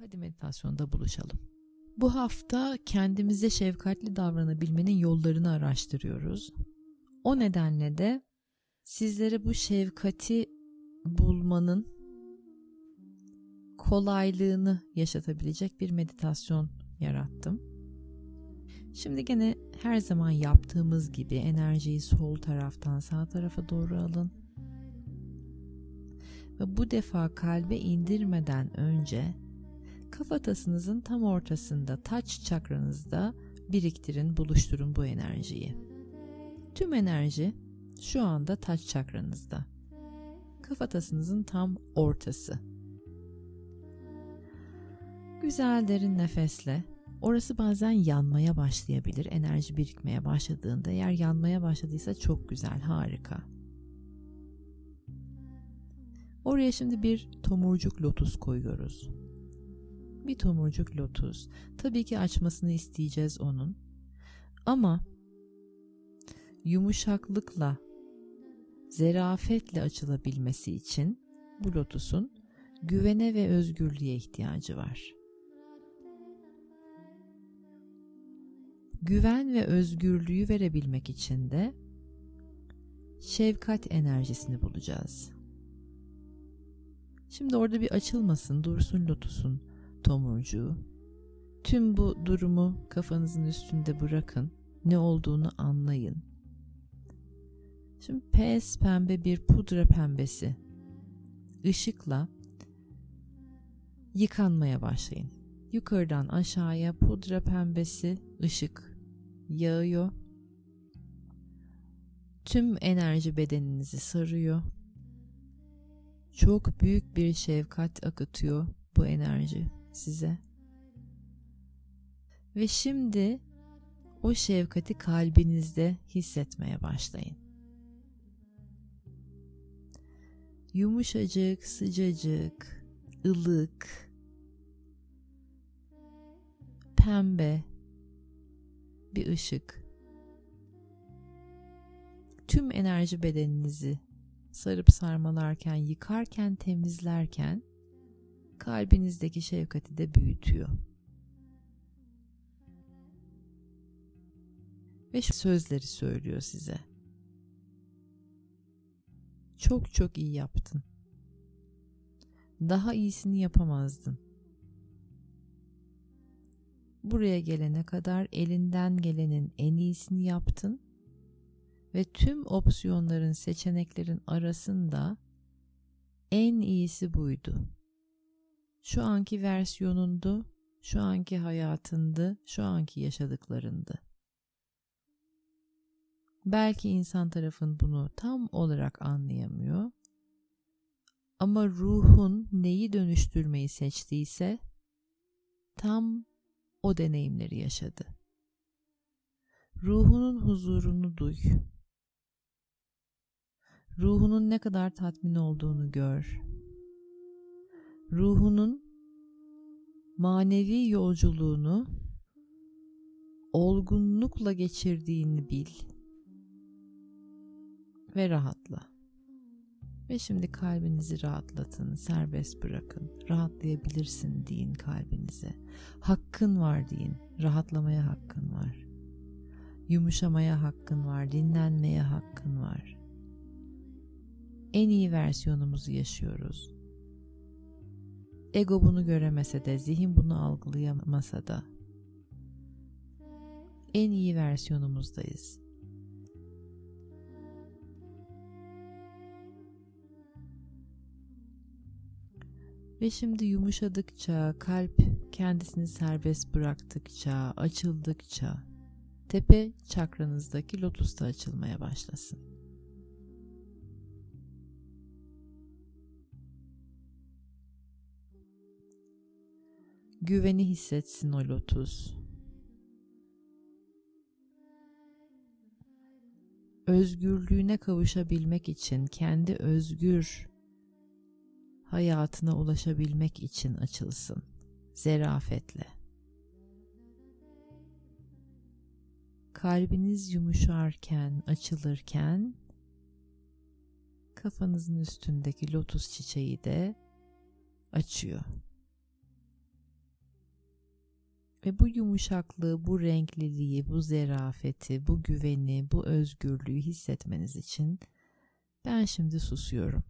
Hadi meditasyonda buluşalım. Bu hafta kendimize şefkatli davranabilmenin yollarını araştırıyoruz. O nedenle de sizlere bu şefkati bulmanın kolaylığını yaşatabilecek bir meditasyon yarattım. Şimdi gene her zaman yaptığımız gibi enerjiyi sol taraftan sağ tarafa doğru alın. Ve bu defa kalbe indirmeden önce kafatasınızın tam ortasında taç çakranızda biriktirin, buluşturun bu enerjiyi. Tüm enerji şu anda taç çakranızda. Kafatasınızın tam ortası. Güzel derin nefesle orası bazen yanmaya başlayabilir. Enerji birikmeye başladığında eğer yanmaya başladıysa çok güzel, harika. Oraya şimdi bir tomurcuk lotus koyuyoruz bir tomurcuk lotus. Tabii ki açmasını isteyeceğiz onun. Ama yumuşaklıkla, zerafetle açılabilmesi için bu lotusun güvene ve özgürlüğe ihtiyacı var. Güven ve özgürlüğü verebilmek için de şefkat enerjisini bulacağız. Şimdi orada bir açılmasın, dursun lotusun tomurcuğu. Tüm bu durumu kafanızın üstünde bırakın. Ne olduğunu anlayın. Şimdi pes pembe bir pudra pembesi ışıkla yıkanmaya başlayın. Yukarıdan aşağıya pudra pembesi ışık yağıyor. Tüm enerji bedeninizi sarıyor. Çok büyük bir şefkat akıtıyor bu enerji size. Ve şimdi o şefkati kalbinizde hissetmeye başlayın. Yumuşacık, sıcacık, ılık, pembe bir ışık. Tüm enerji bedeninizi sarıp sarmalarken, yıkarken, temizlerken kalbinizdeki şefkati de büyütüyor. Ve şu sözleri söylüyor size. Çok çok iyi yaptın. Daha iyisini yapamazdın. Buraya gelene kadar elinden gelenin en iyisini yaptın ve tüm opsiyonların, seçeneklerin arasında en iyisi buydu şu anki versiyonundu, şu anki hayatındı, şu anki yaşadıklarındı. Belki insan tarafın bunu tam olarak anlayamıyor. Ama ruhun neyi dönüştürmeyi seçtiyse tam o deneyimleri yaşadı. Ruhunun huzurunu duy. Ruhunun ne kadar tatmin olduğunu gör ruhunun manevi yolculuğunu olgunlukla geçirdiğini bil ve rahatla. Ve şimdi kalbinizi rahatlatın, serbest bırakın. Rahatlayabilirsin deyin kalbinize. Hakkın var deyin. Rahatlamaya hakkın var. Yumuşamaya hakkın var, dinlenmeye hakkın var. En iyi versiyonumuzu yaşıyoruz. Ego bunu göremese de, zihin bunu algılayamasa da en iyi versiyonumuzdayız. Ve şimdi yumuşadıkça, kalp kendisini serbest bıraktıkça, açıldıkça tepe çakranızdaki lotus da açılmaya başlasın. Güveni hissetsin o lotus. Özgürlüğüne kavuşabilmek için, kendi özgür hayatına ulaşabilmek için açılsın zerafetle. Kalbiniz yumuşarken, açılırken kafanızın üstündeki lotus çiçeği de açıyor. Ve bu yumuşaklığı, bu renkliliği, bu zerafeti, bu güveni, bu özgürlüğü hissetmeniz için ben şimdi susuyorum.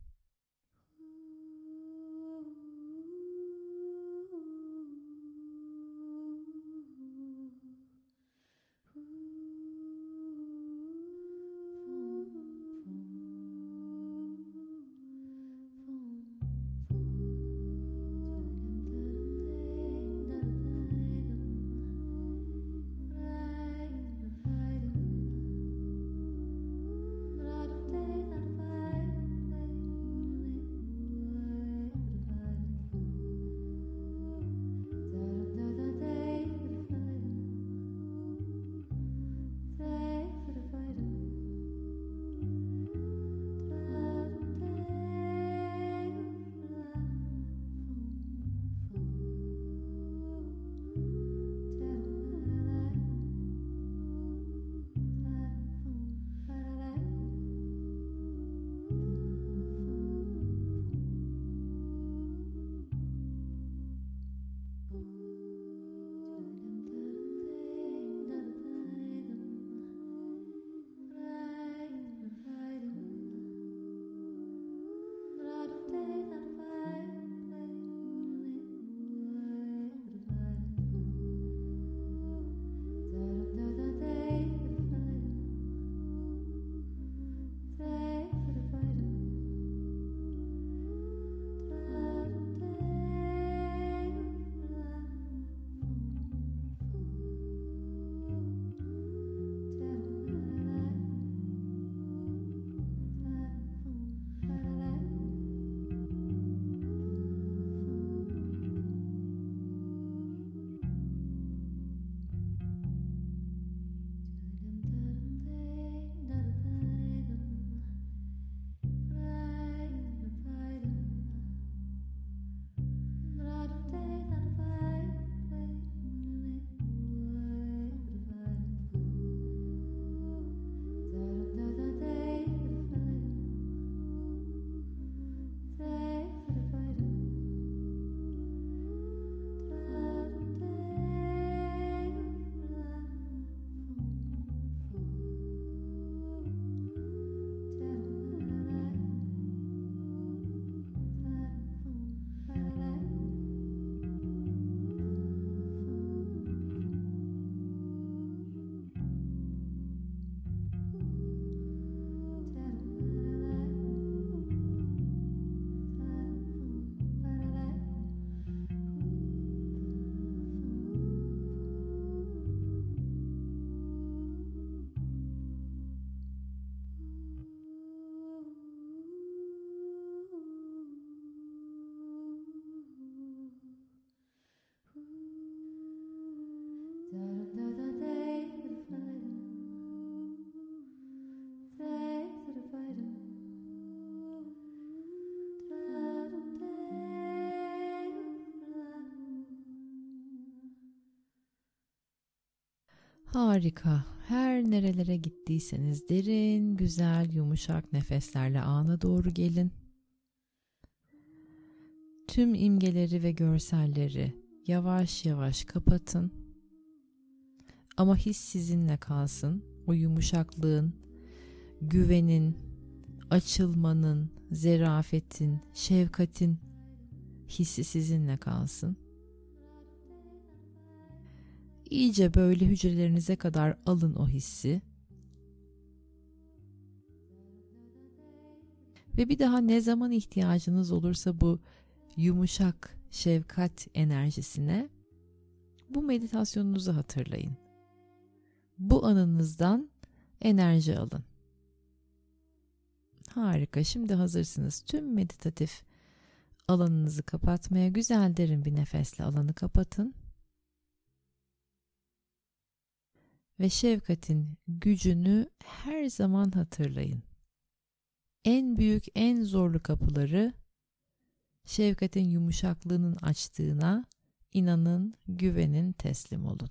Harika. Her nerelere gittiyseniz derin, güzel, yumuşak nefeslerle ana doğru gelin. Tüm imgeleri ve görselleri yavaş yavaş kapatın. Ama his sizinle kalsın. O yumuşaklığın, güvenin, açılmanın, zerafetin, şefkatin hissi sizinle kalsın. İyice böyle hücrelerinize kadar alın o hissi. Ve bir daha ne zaman ihtiyacınız olursa bu yumuşak şefkat enerjisine bu meditasyonunuzu hatırlayın. Bu anınızdan enerji alın. Harika. Şimdi hazırsınız. Tüm meditatif alanınızı kapatmaya güzel derin bir nefesle alanı kapatın. Ve şefkatin gücünü her zaman hatırlayın. En büyük, en zorlu kapıları şefkatin yumuşaklığının açtığına inanın, güvenin, teslim olun.